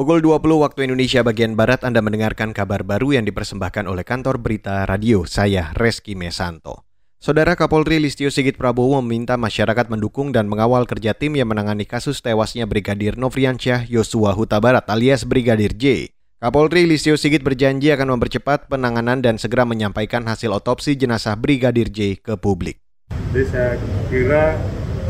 Pukul 20 waktu Indonesia bagian Barat Anda mendengarkan kabar baru yang dipersembahkan oleh kantor berita radio. Saya Reski Mesanto. Saudara Kapolri Listio Sigit Prabowo meminta masyarakat mendukung dan mengawal kerja tim yang menangani kasus tewasnya Brigadir Nofriansyah Yosua Huta Barat alias Brigadir J. Kapolri Listio Sigit berjanji akan mempercepat penanganan dan segera menyampaikan hasil otopsi jenazah Brigadir J ke publik. Jadi saya kira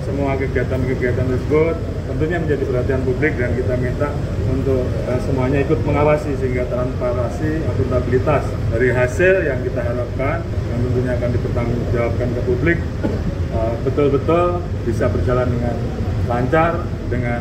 semua kegiatan-kegiatan tersebut tentunya menjadi perhatian publik dan kita minta untuk uh, semuanya ikut mengawasi sehingga transparansi akuntabilitas dari hasil yang kita harapkan yang tentunya akan dipertanggungjawabkan ke publik eh, betul-betul uh, bisa berjalan dengan lancar dengan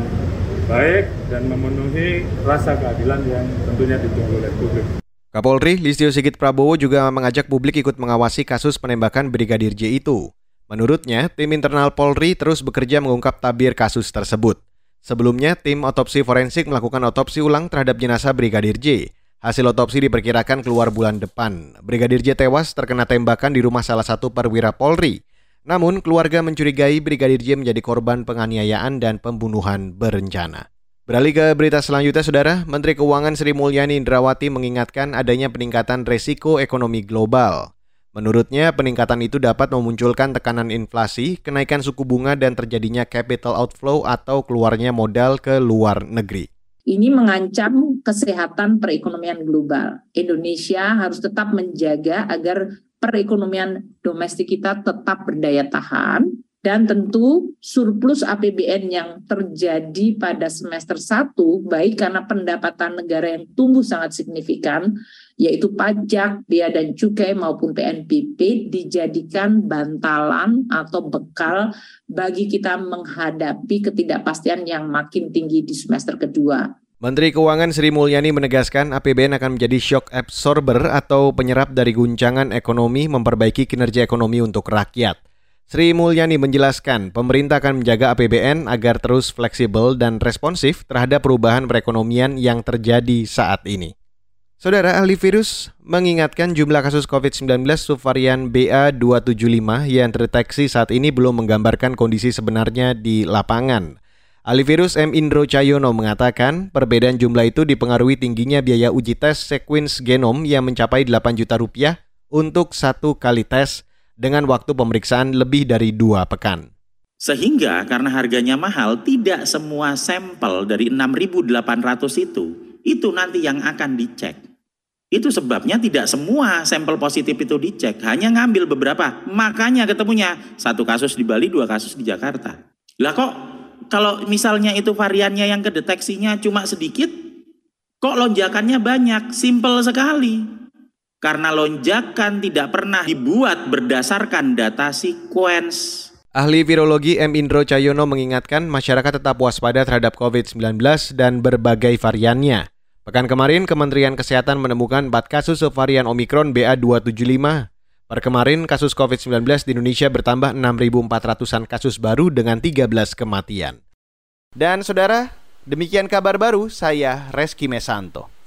baik dan memenuhi rasa keadilan yang tentunya ditunggu oleh publik. Kapolri Listio Sigit Prabowo juga mengajak publik ikut mengawasi kasus penembakan Brigadir J itu. Menurutnya, tim internal Polri terus bekerja mengungkap tabir kasus tersebut. Sebelumnya, tim otopsi forensik melakukan otopsi ulang terhadap jenazah Brigadir J. Hasil otopsi diperkirakan keluar bulan depan. Brigadir J tewas terkena tembakan di rumah salah satu perwira Polri. Namun, keluarga mencurigai Brigadir J menjadi korban penganiayaan dan pembunuhan berencana. Beralih ke berita selanjutnya, Saudara. Menteri Keuangan Sri Mulyani Indrawati mengingatkan adanya peningkatan resiko ekonomi global. Menurutnya, peningkatan itu dapat memunculkan tekanan inflasi, kenaikan suku bunga, dan terjadinya capital outflow atau keluarnya modal ke luar negeri. Ini mengancam kesehatan perekonomian global. Indonesia harus tetap menjaga agar perekonomian domestik kita tetap berdaya tahan, dan tentu surplus APBN yang terjadi pada semester 1 baik karena pendapatan negara yang tumbuh sangat signifikan yaitu pajak, bea dan cukai maupun PNBP dijadikan bantalan atau bekal bagi kita menghadapi ketidakpastian yang makin tinggi di semester kedua. Menteri Keuangan Sri Mulyani menegaskan APBN akan menjadi shock absorber atau penyerap dari guncangan ekonomi memperbaiki kinerja ekonomi untuk rakyat. Sri Mulyani menjelaskan, pemerintah akan menjaga APBN agar terus fleksibel dan responsif terhadap perubahan perekonomian yang terjadi saat ini. Saudara ahli virus mengingatkan jumlah kasus COVID-19 subvarian BA275 yang terdeteksi saat ini belum menggambarkan kondisi sebenarnya di lapangan. Ahli virus M. Indro Cayono mengatakan perbedaan jumlah itu dipengaruhi tingginya biaya uji tes sequence genom yang mencapai 8 juta rupiah untuk satu kali tes dengan waktu pemeriksaan lebih dari dua pekan. Sehingga karena harganya mahal, tidak semua sampel dari 6.800 itu, itu nanti yang akan dicek. Itu sebabnya tidak semua sampel positif itu dicek, hanya ngambil beberapa. Makanya ketemunya satu kasus di Bali, dua kasus di Jakarta. Lah kok kalau misalnya itu variannya yang kedeteksinya cuma sedikit, kok lonjakannya banyak? Simple sekali. Karena lonjakan tidak pernah dibuat berdasarkan data sequence. Ahli virologi M. Indro Cayono mengingatkan masyarakat tetap waspada terhadap COVID-19 dan berbagai variannya. Pekan kemarin, Kementerian Kesehatan menemukan 4 kasus subvarian Omikron BA275. Per kemarin, kasus COVID-19 di Indonesia bertambah 6.400-an kasus baru dengan 13 kematian. Dan saudara, demikian kabar baru saya Reski Mesanto.